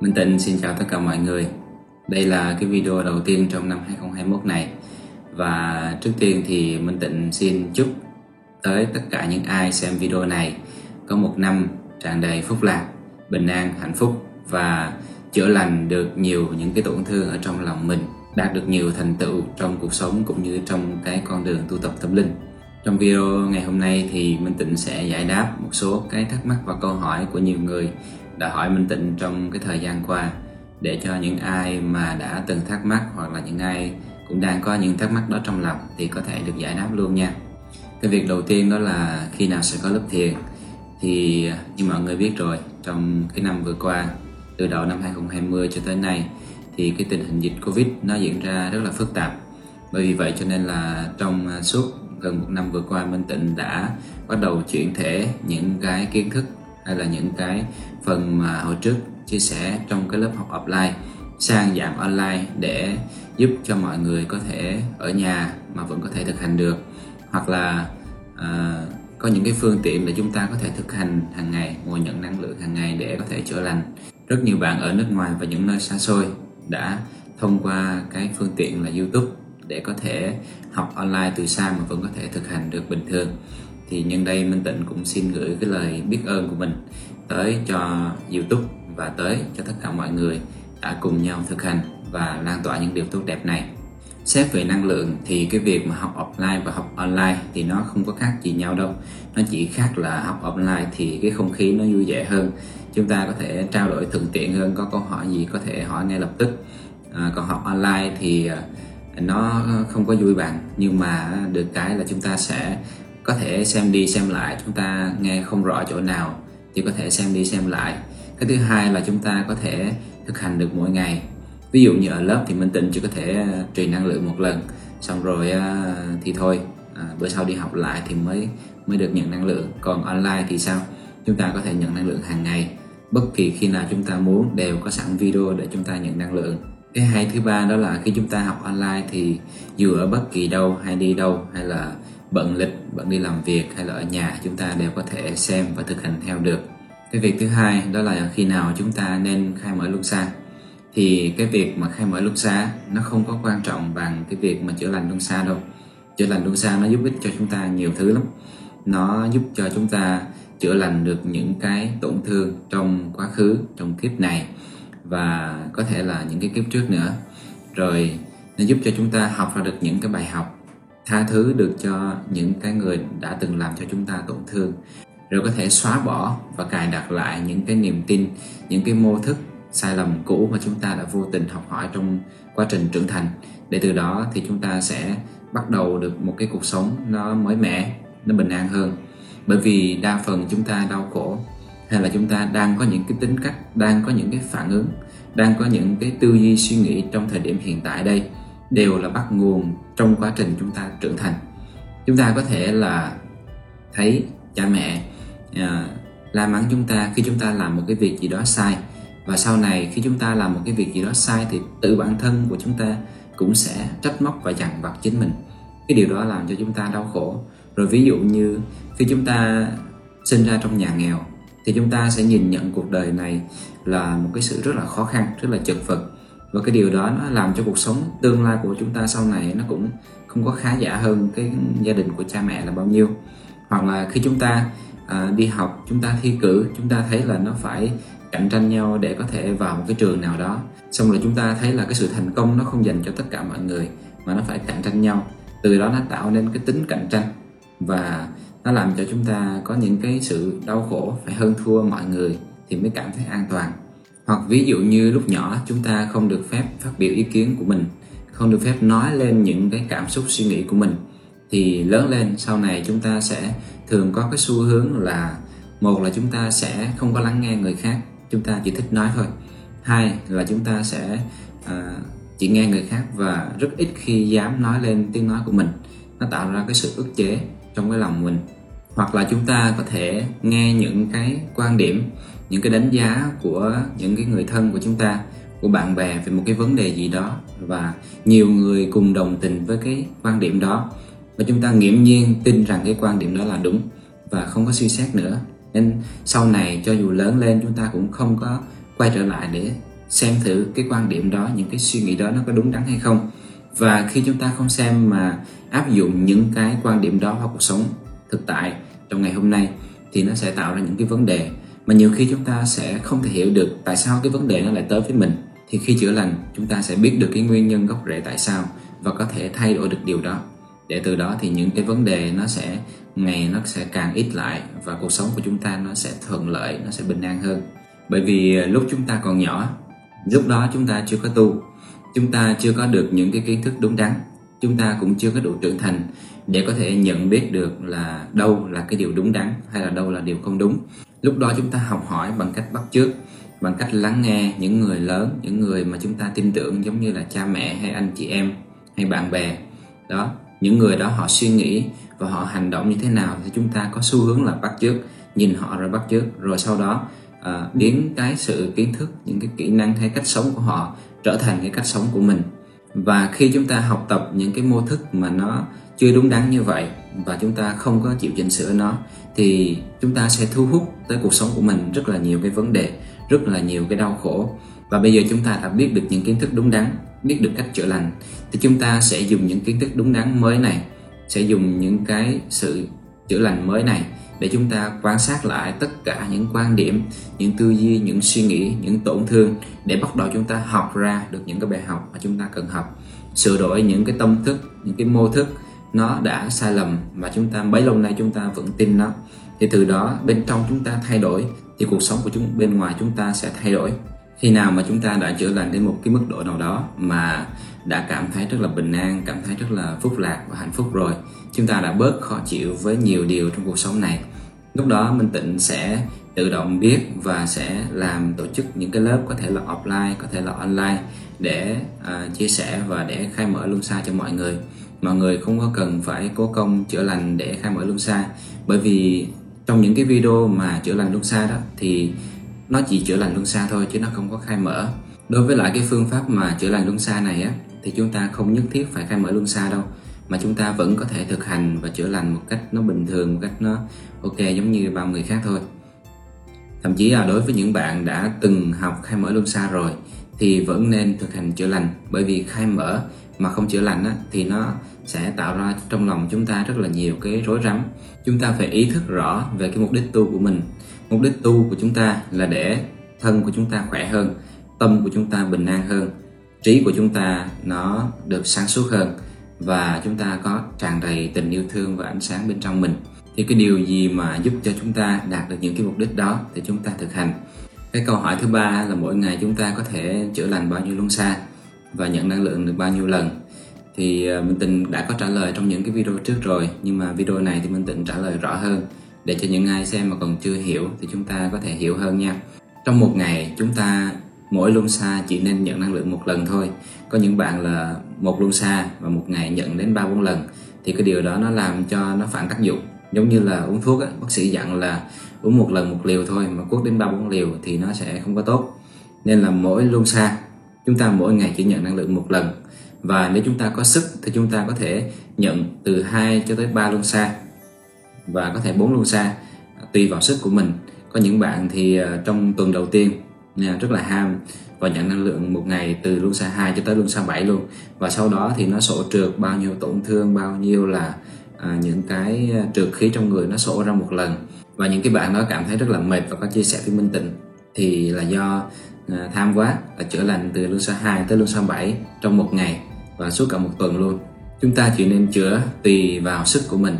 Minh Tịnh xin chào tất cả mọi người. Đây là cái video đầu tiên trong năm 2021 này. Và trước tiên thì Minh Tịnh xin chúc tới tất cả những ai xem video này Có một năm tràn đầy phúc lạc, bình an, hạnh phúc Và chữa lành được nhiều những cái tổn thương ở trong lòng mình Đạt được nhiều thành tựu trong cuộc sống cũng như trong cái con đường tu tập tâm linh trong video ngày hôm nay thì Minh Tịnh sẽ giải đáp một số cái thắc mắc và câu hỏi của nhiều người đã hỏi Minh Tịnh trong cái thời gian qua để cho những ai mà đã từng thắc mắc hoặc là những ai cũng đang có những thắc mắc đó trong lòng thì có thể được giải đáp luôn nha. Cái việc đầu tiên đó là khi nào sẽ có lớp thiền? Thì, như mọi người biết rồi, trong cái năm vừa qua, từ đầu năm 2020 cho tới nay, thì cái tình hình dịch Covid nó diễn ra rất là phức tạp. Bởi vì vậy cho nên là trong suốt gần một năm vừa qua Minh Tịnh đã bắt đầu chuyển thể những cái kiến thức hay là những cái phần mà hồi trước chia sẻ trong cái lớp học offline sang dạng online để giúp cho mọi người có thể ở nhà mà vẫn có thể thực hành được. Hoặc là uh, có những cái phương tiện để chúng ta có thể thực hành hàng ngày ngồi nhận năng lượng hàng ngày để có thể chữa lành. Rất nhiều bạn ở nước ngoài và những nơi xa xôi đã thông qua cái phương tiện là YouTube để có thể học online từ xa mà vẫn có thể thực hành được bình thường. Thì nhân đây Minh Tịnh cũng xin gửi cái lời biết ơn của mình tới cho YouTube và tới cho tất cả mọi người đã cùng nhau thực hành và lan tỏa những điều tốt đẹp này. Xét về năng lượng thì cái việc mà học offline và học online thì nó không có khác gì nhau đâu. Nó chỉ khác là học offline thì cái không khí nó vui vẻ hơn. Chúng ta có thể trao đổi thuận tiện hơn có câu hỏi gì có thể hỏi ngay lập tức. À, còn học online thì à, nó không có vui bằng nhưng mà được cái là chúng ta sẽ có thể xem đi xem lại chúng ta nghe không rõ chỗ nào thì có thể xem đi xem lại. Cái thứ hai là chúng ta có thể thực hành được mỗi ngày. Ví dụ như ở lớp thì minh tịnh chỉ có thể ờ, truyền năng lượng một lần xong rồi ờ, thì thôi à, bữa sau đi học lại thì mới mới được nhận năng lượng. Còn online thì sao? Chúng ta có thể nhận năng lượng hàng ngày. Bất kỳ khi nào chúng ta muốn đều có sẵn video để chúng ta nhận năng lượng cái hay thứ ba đó là khi chúng ta học online thì dù ở bất kỳ đâu hay đi đâu hay là bận lịch, bận đi làm việc hay là ở nhà, chúng ta đều có thể xem và thực hành theo được. Cái việc thứ hai đó là khi nào chúng ta nên khai mở luân xa. Thì cái việc mà khai mở luân xa nó không có quan trọng bằng cái việc mà chữa lành luân xa đâu. Chữa lành luân xa nó giúp ích cho chúng ta nhiều thứ lắm. Nó giúp cho chúng ta chữa lành được những cái tổn thương trong quá khứ, trong kiếp này và có thể là những cái kiếp trước nữa. Rồi nó giúp cho chúng ta học ra được những cái bài học, tha thứ được cho những cái người đã từng làm cho chúng ta tổn thương. Rồi có thể xóa bỏ và cài đặt lại những cái niềm tin, những cái mô thức sai lầm cũ mà chúng ta đã vô tình học hỏi trong quá trình trưởng thành. Để từ đó thì chúng ta sẽ bắt đầu được một cái cuộc sống nó mới mẻ, nó bình an hơn. Bởi vì đa phần chúng ta đau khổ hay là chúng ta đang có những cái tính cách đang có những cái phản ứng đang có những cái tư duy suy nghĩ trong thời điểm hiện tại đây đều là bắt nguồn trong quá trình chúng ta trưởng thành. Chúng ta có thể là thấy cha mẹ à, la mắng chúng ta khi chúng ta làm một cái việc gì đó sai. Và sau này khi chúng ta làm một cái việc gì đó sai thì tự bản thân của chúng ta cũng sẽ trách móc và dằn vặt chính mình. Cái điều đó làm cho chúng ta đau khổ. Rồi ví dụ như khi chúng ta sinh ra trong nhà nghèo thì chúng ta sẽ nhìn nhận cuộc đời này là một cái sự rất là khó khăn rất là chật vật. Và cái điều đó nó làm cho cuộc sống tương lai của chúng ta sau này nó cũng không có khá giả hơn cái gia đình của cha mẹ là bao nhiêu. Hoặc là khi chúng ta à, đi học chúng ta thi cử chúng ta thấy là nó phải cạnh tranh nhau để có thể vào một cái trường nào đó. Xong rồi chúng ta thấy là cái sự thành công nó không dành cho tất cả mọi người mà nó phải cạnh tranh nhau. Từ đó nó tạo nên cái tính cạnh tranh và nó làm cho chúng ta có những cái sự đau khổ phải hơn thua mọi người thì mới cảm thấy an toàn. Hoặc ví dụ như lúc nhỏ chúng ta không được phép phát biểu ý kiến của mình không được phép nói lên những cái cảm xúc suy nghĩ của mình thì lớn lên sau này chúng ta sẽ thường có cái xu hướng là một là chúng ta sẽ không có lắng nghe người khác chúng ta chỉ thích nói thôi. Hai là chúng ta sẽ à, chỉ nghe người khác và rất ít khi dám nói lên tiếng nói của mình nó tạo ra cái sự ức chế trong cái lòng mình. Hoặc là chúng ta có thể nghe những cái quan điểm, những cái đánh giá của những cái người thân của chúng ta, của bạn bè về một cái vấn đề gì đó và nhiều người cùng đồng tình với cái quan điểm đó. Và chúng ta nghiễm nhiên tin rằng cái quan điểm đó là đúng và không có suy xét nữa. Nên sau này cho dù lớn lên, chúng ta cũng không có quay trở lại để xem thử cái quan điểm đó, những cái suy nghĩ đó nó có đúng đắn hay không. Và khi chúng ta không xem mà áp dụng những cái quan điểm đó vào cuộc sống thực tại trong ngày hôm nay thì nó sẽ tạo ra những cái vấn đề mà nhiều khi chúng ta sẽ không thể hiểu được tại sao cái vấn đề nó lại tới với mình. Thì khi chữa lành, chúng ta sẽ biết được cái nguyên nhân gốc rễ tại sao và có thể thay đổi được điều đó. Để từ đó thì những cái vấn đề nó sẽ, ngày nó sẽ càng ít lại và cuộc sống của chúng ta nó sẽ thuận lợi, nó sẽ bình an hơn. Bởi vì à, lúc chúng ta còn nhỏ, lúc đó chúng ta chưa có tu, chúng ta chưa có được những cái kiến thức đúng đắn chúng ta cũng chưa có đủ trưởng thành để có thể nhận biết được là đâu là cái điều đúng đắn hay là đâu là điều không đúng. Lúc đó chúng ta học hỏi bằng cách bắt chước bằng cách lắng nghe những người lớn những người mà chúng ta tin tưởng giống như là cha mẹ hay anh chị em hay bạn bè. Đó những người đó họ suy nghĩ và họ hành động như thế nào thì chúng ta có xu hướng là bắt chước nhìn họ rồi bắt chước. Rồi sau đó uh, biến cái sự kiến thức những cái kỹ năng hay cách sống của họ trở thành cái cách sống của mình và khi chúng ta học tập những cái mô thức mà nó chưa đúng đắn như vậy và chúng ta không có chịu chỉnh sửa nó, thì chúng ta sẽ thu hút tới cuộc sống của mình rất là nhiều cái vấn đề, rất là nhiều cái đau khổ. Và bây giờ chúng ta đã biết được những kiến thức đúng đắn, biết được cách chữa lành, thì chúng ta sẽ dùng những kiến thức đúng đắn mới này, sẽ dùng những cái sự chữa lành mới này để chúng ta quan sát lại tất cả những quan điểm, những tư duy, những suy nghĩ, những tổn thương để bắt đầu chúng ta học ra được những cái bài học mà chúng ta cần học. Sửa đổi những cái tâm thức, những cái mô thức, nó đã sai lầm mà chúng ta, bấy lâu nay chúng ta vẫn tin nó. Thì từ đó, bên trong chúng ta thay đổi, thì cuộc sống của chúng, bên ngoài chúng ta sẽ thay đổi khi nào mà chúng ta đã chữa lành đến một cái mức độ nào đó mà đã cảm thấy rất là bình an cảm thấy rất là phúc lạc và hạnh phúc rồi chúng ta đã bớt khó chịu với nhiều điều trong cuộc sống này. Lúc đó minh tịnh sẽ tự động biết và sẽ làm tổ chức những cái lớp có thể là offline có thể là online để uh, chia sẻ và để khai mở luân xa cho mọi người. Mọi người không có cần phải cố công chữa lành để khai mở luân xa. Bởi vì trong những cái video mà chữa lành luân xa đó thì nó chỉ chữa lành luân xa thôi chứ nó không có khai mở. Đối với lại cái phương pháp mà chữa lành luân xa này á thì chúng ta không nhất thiết phải khai mở luân xa đâu mà chúng ta vẫn có thể thực hành và chữa lành một cách nó bình thường một cách nó ok giống như bao người khác thôi. Thậm chí là đối với những bạn đã từng học khai mở luân xa rồi thì vẫn nên thực hành chữa lành. Bởi vì khai mở mà không chữa lành á, thì nó sẽ tạo ra trong lòng chúng ta rất là nhiều cái rối rắm. Chúng ta phải ý thức rõ về cái mục đích tu của mình. Mục đích tu của chúng ta là để thân của chúng ta khỏe hơn, tâm của chúng ta bình an hơn, trí của chúng ta nó được sáng suốt hơn và chúng ta có tràn đầy tình yêu thương và ánh sáng bên trong mình. Thì cái điều gì mà giúp cho chúng ta đạt được những cái mục đích đó thì chúng ta thực hành. Cái câu hỏi thứ ba là mỗi ngày chúng ta có thể chữa lành bao nhiêu luân xa và nhận năng lượng được bao nhiêu lần? Thì ờ, Minh Tịnh đã có trả lời trong những cái video trước rồi nhưng mà video này thì Minh Tịnh trả lời rõ hơn. Để cho những ai xem mà còn chưa hiểu thì chúng ta có thể hiểu hơn nha. Trong một ngày chúng ta mỗi luân xa chỉ nên nhận năng lượng một lần thôi. Có những bạn là một luân xa và một ngày nhận đến ba bốn lần. Thì cái điều đó nó làm cho nó phản tác dụng. Giống như là uống thuốc á, bác sĩ dặn là uống một lần một liều thôi mà cuốc đến ba bốn liều thì nó sẽ không có tốt. Nên là mỗi luân xa chúng ta mỗi ngày chỉ nhận năng lượng một lần và nếu chúng ta có sức thì chúng ta có thể nhận từ 2 cho tới 3 luân xa. Và có thể 4 luân xa tùy vào sức của mình. Có những bạn thì ờ, trong tuần đầu tiên rất là ham và nhận năng lượng một ngày từ luân xa 2 cho tới luân xa 7 luôn. Và sau đó thì nó sổ trượt bao nhiêu tổn thương bao nhiêu là à, những cái ờ, trượt khí trong người nó sổ ra một lần. Và những cái bạn đó cảm thấy rất là mệt và có chia sẻ với Minh Tịnh thì là do à, tham quá là chữa lành từ luân xa 2 tới luân xa 7 trong một ngày và suốt cả một tuần luôn. Chúng ta chỉ nên chữa tùy vào sức của mình.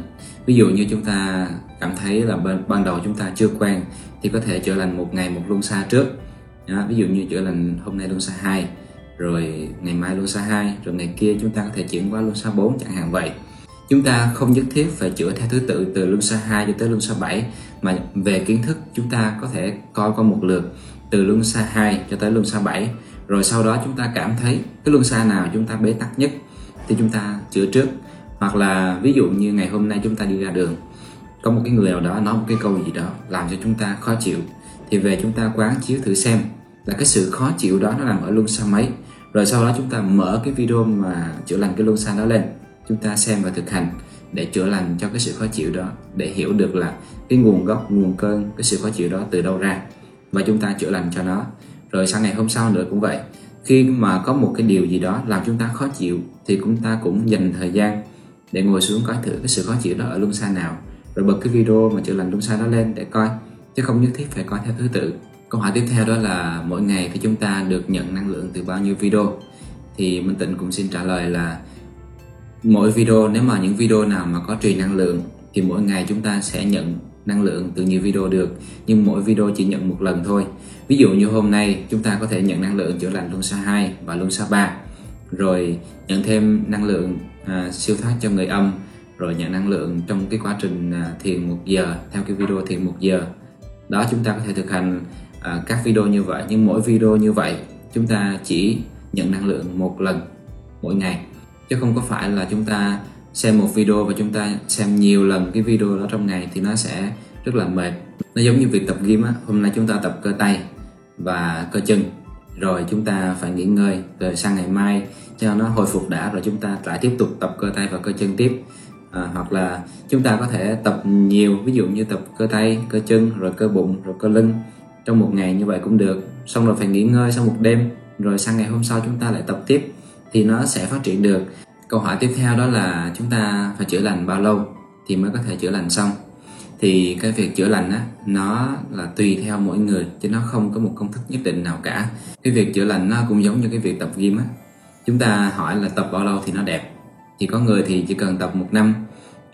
Ví dụ như chúng ta cảm thấy là ban, ban đầu chúng ta chưa quen thì có thể chữa lành một ngày một luân xa trước. Đó, ví dụ như chữa lành hôm nay luân xa 2 rồi ngày mai luân xa 2 rồi ngày kia chúng ta có thể chuyển qua luân xa 4 chẳng hạn vậy. Chúng ta không nhất thiết phải chữa theo thứ tự từ luân xa 2 cho tới luân xa 7 mà về kiến thức chúng ta có thể coi qua một lượt từ luân xa 2 cho tới luân xa 7 rồi sau đó chúng ta cảm thấy cái luân xa nào chúng ta bế tắc nhất thì chúng ta chữa trước. Hoặc là ví dụ như ngày hôm nay chúng ta đi ra đường, có một cái người nào đó nói một cái câu gì đó làm cho chúng ta khó chịu, thì về chúng ta quán chiếu thử xem là cái sự khó chịu đó nó nằm ở luân xa mấy. Rồi sau đó chúng ta mở cái video mà chữa lành cái luân xa đó lên, chúng ta xem và thực hành để chữa lành cho cái sự khó chịu đó, để hiểu được là cái nguồn gốc, nguồn cơn, cái sự khó chịu đó từ đâu ra. Và chúng ta chữa lành cho nó rồi sang ngày hôm sau nữa cũng vậy. Khi mà có một cái điều gì đó làm chúng ta khó chịu, thì chúng ta cũng dành thời gian để ngồi xuống coi thử cái sự khó chịu đó ở luân xa nào. Rồi bật cái video mà chữa lành luân xa đó lên để coi, chứ không nhất thiết phải coi theo thứ tự. Câu hỏi tiếp theo đó là mỗi ngày thì chúng ta được nhận năng lượng từ bao nhiêu video? Thì Minh Tịnh cũng xin trả lời là mỗi video, nếu mà những video nào mà có truyền năng lượng, thì mỗi ngày chúng ta sẽ nhận năng lượng từ nhiều video được nhưng mỗi video chỉ nhận một lần thôi. Ví dụ như hôm nay chúng ta có thể nhận năng lượng chữa lành luân xa 2 và luân xa 3 rồi nhận thêm năng lượng à, siêu thoát cho người âm rồi nhận năng lượng trong cái quá trình à, thiền một giờ theo cái video thiền một giờ. Đó chúng ta có thể thực hành à, các video như vậy nhưng mỗi video như vậy chúng ta chỉ nhận năng lượng một lần mỗi ngày chứ không có phải là chúng ta xem một video và chúng ta xem nhiều lần cái video đó trong ngày thì nó sẽ rất là mệt. Nó giống như việc tập gym á hôm nay chúng ta tập cơ tay và cơ chân rồi chúng ta phải nghỉ ngơi rồi sang ngày mai cho nó hồi phục đã rồi chúng ta lại tiếp tục tập cơ tay và cơ chân tiếp. À, hoặc là chúng ta có thể tập nhiều ví dụ như tập cơ tay cơ chân rồi cơ bụng rồi cơ lưng trong một ngày như vậy cũng được. Xong rồi phải nghỉ ngơi sau một đêm rồi sang ngày hôm sau chúng ta lại tập tiếp thì nó sẽ phát triển được câu hỏi tiếp theo đó là chúng ta phải chữa lành bao lâu thì mới có thể chữa lành xong? Thì cái việc chữa lành á, nó là tùy theo mỗi người, chứ nó không có một công thức nhất định nào cả. Cái việc chữa lành nó cũng giống như cái việc tập gym á. Chúng ta hỏi là tập bao lâu thì nó đẹp. Thì có người thì chỉ cần tập một năm,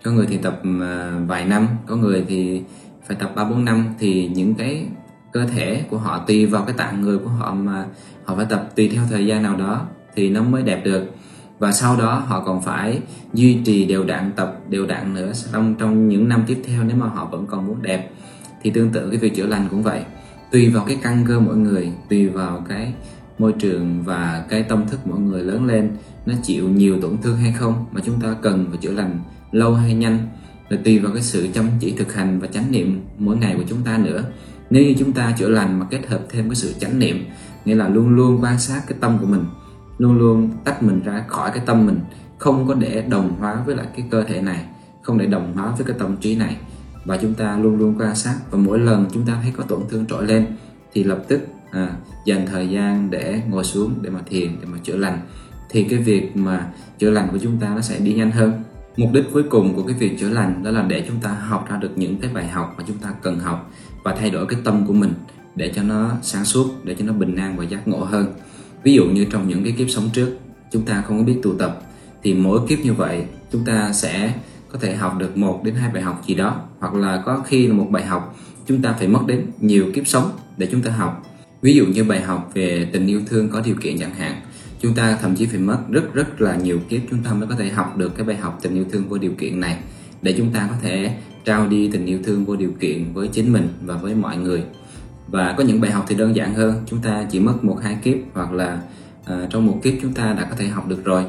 có người thì tập ờ, vài năm, có người thì phải tập ba bốn năm. Thì những cái cơ thể của họ tùy vào cái tạng người của họ mà họ phải tập, tùy theo thời gian nào đó thì nó mới đẹp được và sau đó họ còn phải duy trì đều đặn tập, đều đặn nữa trong trong những năm tiếp theo nếu mà họ vẫn còn muốn đẹp. Thì tương tự cái việc chữa lành cũng vậy. Tùy vào cái căn cơ mỗi người, tùy vào cái môi trường và cái tâm thức mỗi người lớn lên, nó chịu nhiều tổn thương hay không mà chúng ta cần và chữa lành lâu hay nhanh. Rồi tùy vào cái sự chăm chỉ thực hành và chánh niệm mỗi ngày của chúng ta nữa. Nếu như chúng ta chữa lành mà kết hợp thêm cái sự chánh niệm, nghĩa là luôn luôn quan sát cái tâm của mình luôn luôn tách mình ra khỏi cái tâm mình không có để đồng hóa với lại cái cơ thể này không để đồng hóa với cái tâm trí này. Và chúng ta luôn luôn quan sát và mỗi lần chúng ta thấy có tổn thương trỗi lên thì lập tức à, dành thời gian để ngồi xuống để mà thiền để mà chữa lành. Thì cái việc mà chữa lành của chúng ta nó sẽ đi nhanh hơn. Mục đích cuối cùng của cái việc chữa lành đó là để chúng ta học ra được những cái bài học mà chúng ta cần học và thay đổi cái tâm của mình để cho nó sáng suốt để cho nó bình an và giác ngộ hơn ví dụ như trong những cái kiếp sống trước, chúng ta không có biết tu tập, thì mỗi kiếp như vậy, chúng ta sẽ có thể học được một đến hai bài học gì đó, hoặc là có khi là một bài học, chúng ta phải mất đến nhiều kiếp sống để chúng ta học. Ví dụ như bài học về tình yêu thương có điều kiện chẳng hạn, chúng ta thậm chí phải mất rất rất là nhiều kiếp chúng ta mới có thể học được cái bài học tình yêu thương vô điều kiện này, để chúng ta có thể trao đi tình yêu thương vô điều kiện với chính mình và với mọi người và có những bài học thì đơn giản hơn chúng ta chỉ mất một hai kiếp hoặc là uh, trong một kiếp chúng ta đã có thể học được rồi.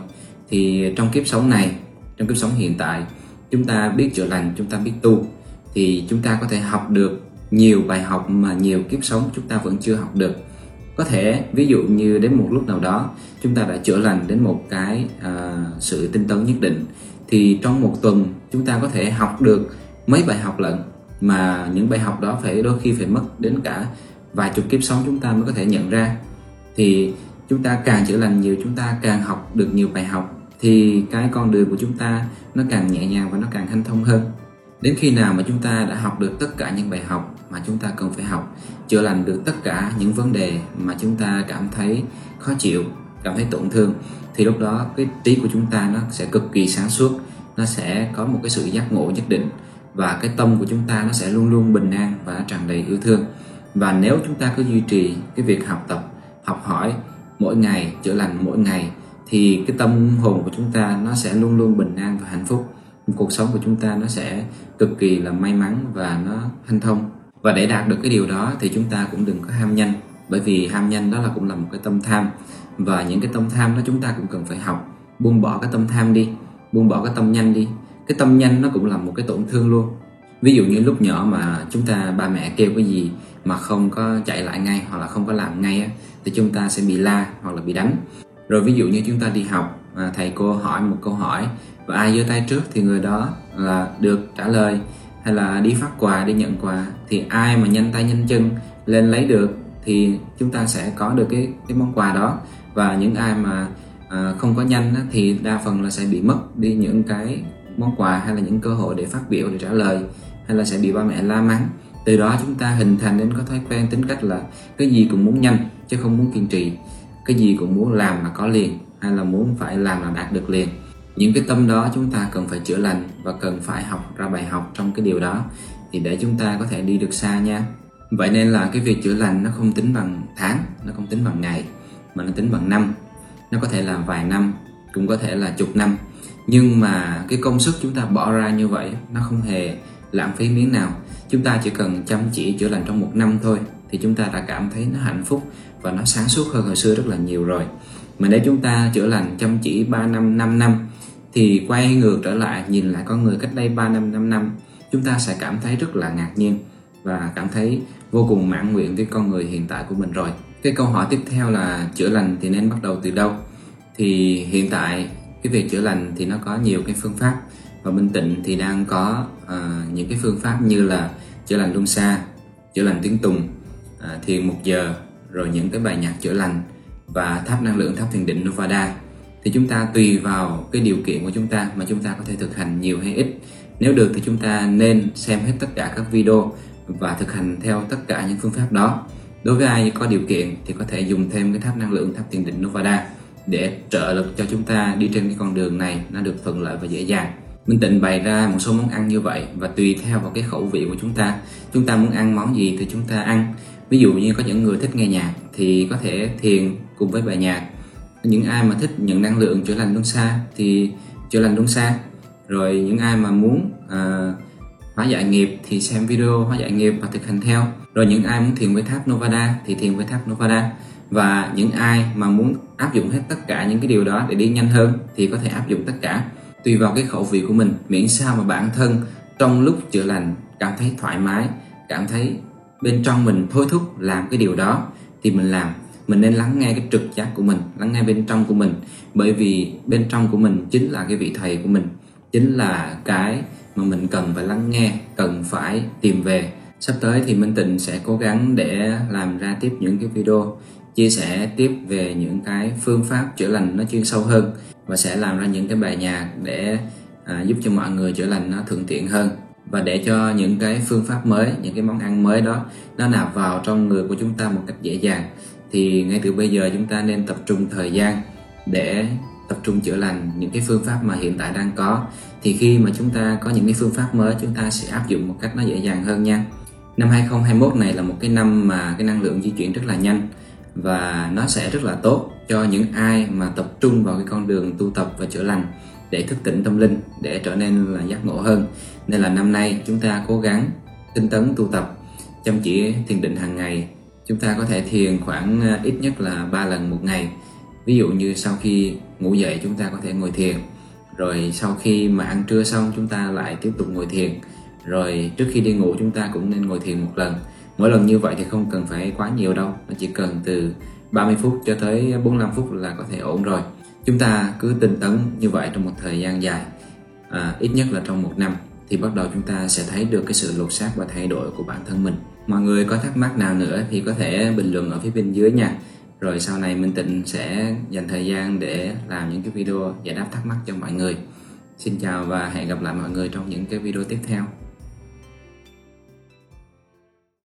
Thì trong kiếp sống này trong kiếp sống hiện tại chúng ta biết chữa lành chúng ta biết tu thì chúng ta có thể học được nhiều bài học mà nhiều kiếp sống chúng ta vẫn chưa học được. Có thể ví dụ như đến một lúc nào đó chúng ta đã chữa lành đến một cái uh, sự tinh tấn nhất định thì trong một tuần chúng ta có thể học được mấy bài học lận mà những bài học đó phải, đôi khi phải mất đến cả vài chục kiếp sống chúng ta mới có thể nhận ra. Thì chúng ta càng chữa lành nhiều, chúng ta càng học được nhiều bài học, thì cái con đường của chúng ta nó càng nhẹ nhàng và nó càng hanh thông hơn. Đến khi nào mà chúng ta đã học được tất cả những bài học mà chúng ta cần phải học, chữa lành được tất cả những vấn đề mà chúng ta cảm thấy khó chịu, cảm thấy tổn thương, thì lúc đó cái trí của chúng ta nó sẽ cực kỳ sáng suốt, nó sẽ có một cái sự giác ngộ nhất định và cái tâm của chúng ta nó sẽ luôn luôn bình an và tràn đầy yêu thương. Và nếu chúng ta cứ duy trì cái việc học tập, học hỏi mỗi ngày, chữa lành mỗi ngày, thì cái tâm hồn của chúng ta nó sẽ luôn luôn bình an và hạnh phúc. Cuộc sống của chúng ta nó sẽ cực kỳ là may mắn và nó hanh thông. Và để đạt được cái điều đó thì chúng ta cũng đừng có ham nhanh, bởi vì ham nhanh đó là cũng là một cái tâm tham. Và những cái tâm tham đó chúng ta cũng cần phải học. Buông bỏ cái tâm tham đi, buông bỏ cái tâm nhanh đi cái tâm nhanh nó cũng là một cái tổn thương luôn. Ví dụ như lúc nhỏ mà chúng ta ba mẹ kêu cái gì mà không có chạy lại ngay hoặc là không có làm ngay á, thì chúng ta sẽ bị la hoặc là bị đánh. Rồi ví dụ như chúng ta đi học mà thầy cô hỏi một câu hỏi và ai giơ tay trước thì người đó là được trả lời hay là đi phát quà đi nhận quà thì ai mà nhanh tay nhanh chân lên lấy được thì chúng ta sẽ có được cái cái món quà đó. Và những ai mà à, không có nhanh á, thì đa phần là sẽ bị mất đi những cái món quà hay là những cơ hội để phát biểu để trả lời hay là sẽ bị ba mẹ la mắng. Từ đó chúng ta hình thành nên có thói quen tính cách là cái gì cũng muốn nhanh chứ không muốn kiên trì. Cái gì cũng muốn làm mà có liền hay là muốn phải làm là đạt được liền. Những cái tâm đó chúng ta cần phải chữa lành và cần phải học ra bài học trong cái điều đó thì để chúng ta có thể đi được xa nha. Vậy nên là cái việc chữa lành nó không tính bằng tháng, nó không tính bằng ngày, mà nó tính bằng năm. Nó có thể là vài năm, cũng có thể là chục năm nhưng mà cái công sức chúng ta bỏ ra như vậy, nó không hề lãng phí miếng nào. Chúng ta chỉ cần chăm chỉ chữa lành trong một năm thôi, thì chúng ta đã cảm thấy nó hạnh phúc và nó sáng suốt hơn hồi xưa rất là nhiều rồi. Mà nếu chúng ta chữa lành, chăm chỉ 3 năm 5 năm, thì quay ngược trở lại, nhìn lại con người cách đây 3 năm 5 năm, chúng ta sẽ cảm thấy rất là ngạc nhiên và cảm thấy vô cùng mãn nguyện với con người hiện tại của mình rồi. Cái câu hỏi tiếp theo là chữa lành thì nên bắt đầu từ đâu? Thì hiện tại cái việc chữa lành thì nó có nhiều cái phương pháp. Và Minh Tịnh thì đang có uh, những cái phương pháp như là chữa lành luân xa, chữa lành tiếng tùng, uh, thiền một giờ, rồi những cái bài nhạc chữa lành và tháp năng lượng tháp thiền định Novada thì chúng ta tùy vào cái điều kiện của chúng ta mà chúng ta có thể thực hành nhiều hay ít. Nếu được thì chúng ta nên xem hết tất cả các video và thực hành theo tất cả những phương pháp đó. Đối với ai có điều kiện thì có thể dùng thêm cái tháp năng lượng tháp thiền định Novada để trợ lực cho chúng ta đi trên cái con đường này nó được thuận lợi và dễ dàng. Minh Tịnh bày ra một số món ăn như vậy và tùy theo vào cái khẩu vị của chúng ta. Chúng ta muốn ăn món gì thì chúng ta ăn. Ví dụ như có những người thích nghe nhạc thì có thể thiền cùng với bài nhạc. Những ai mà thích những năng lượng chữa lành luân xa thì chữa lành luân xa. Rồi những ai mà muốn uh, hóa giải nghiệp thì xem video hóa giải nghiệp và thực hành theo. Rồi những ai muốn thiền với tháp Novada thì thiền với tháp Novada và những ai mà muốn áp dụng hết tất cả những cái điều đó để đi nhanh hơn thì có thể áp dụng tất cả. Tùy vào cái khẩu vị của mình, miễn sao mà bản thân trong lúc chữa lành cảm thấy thoải mái, cảm thấy bên trong mình thôi thúc làm cái điều đó thì mình làm. Mình nên lắng nghe cái trực giác của mình, lắng nghe bên trong của mình. Bởi vì bên trong của mình chính là cái vị thầy của mình, chính là cái mà mình cần phải lắng nghe, cần phải tìm về. Sắp tới thì Minh Tịnh sẽ cố gắng để làm ra tiếp những cái video chia sẻ tiếp về những cái phương pháp chữa lành nó chuyên sâu hơn và sẽ làm ra những cái bài nhạc để à, giúp cho mọi người chữa lành nó thuận tiện hơn. Và để cho những cái phương pháp mới những cái món ăn mới đó nó nạp vào trong người của chúng ta một cách dễ dàng thì ngay từ bây giờ chúng ta nên tập trung thời gian để tập trung chữa lành những cái phương pháp mà hiện tại đang có. Thì khi mà chúng ta có những cái phương pháp mới chúng ta sẽ áp dụng một cách nó dễ dàng hơn nha. Năm 2021 này là một cái năm mà cái năng lượng di chuyển rất là nhanh và nó sẽ rất là tốt cho những ai mà tập trung vào cái con đường tu tập và chữa lành để thức tỉnh tâm linh, để trở nên là giác ngộ hơn. Nên là năm nay chúng ta cố gắng tinh tấn tu tập. Chăm chỉ thiền định hàng ngày, chúng ta có thể thiền khoảng ờ, ít nhất là 3 lần một ngày. Ví dụ như sau khi ngủ dậy chúng ta có thể ngồi thiền. Rồi sau khi mà ăn trưa xong chúng ta lại tiếp tục ngồi thiền. Rồi trước khi đi ngủ chúng ta cũng nên ngồi thiền một lần mỗi lần như vậy thì không cần phải quá nhiều đâu. Nó chỉ cần từ 30 phút cho tới 45 phút là có thể ổn rồi. Chúng ta cứ tinh tấn như vậy trong một thời gian dài à, ít nhất là trong một năm thì bắt đầu chúng ta sẽ thấy được cái sự lột xác và thay đổi của bản thân mình. Mọi người có thắc mắc nào nữa thì có thể bình luận ở phía bên dưới nha. Rồi sau này Minh Tịnh sẽ dành thời gian để làm những cái video giải đáp thắc mắc cho mọi người. Xin chào và hẹn gặp lại mọi người trong những cái video tiếp theo.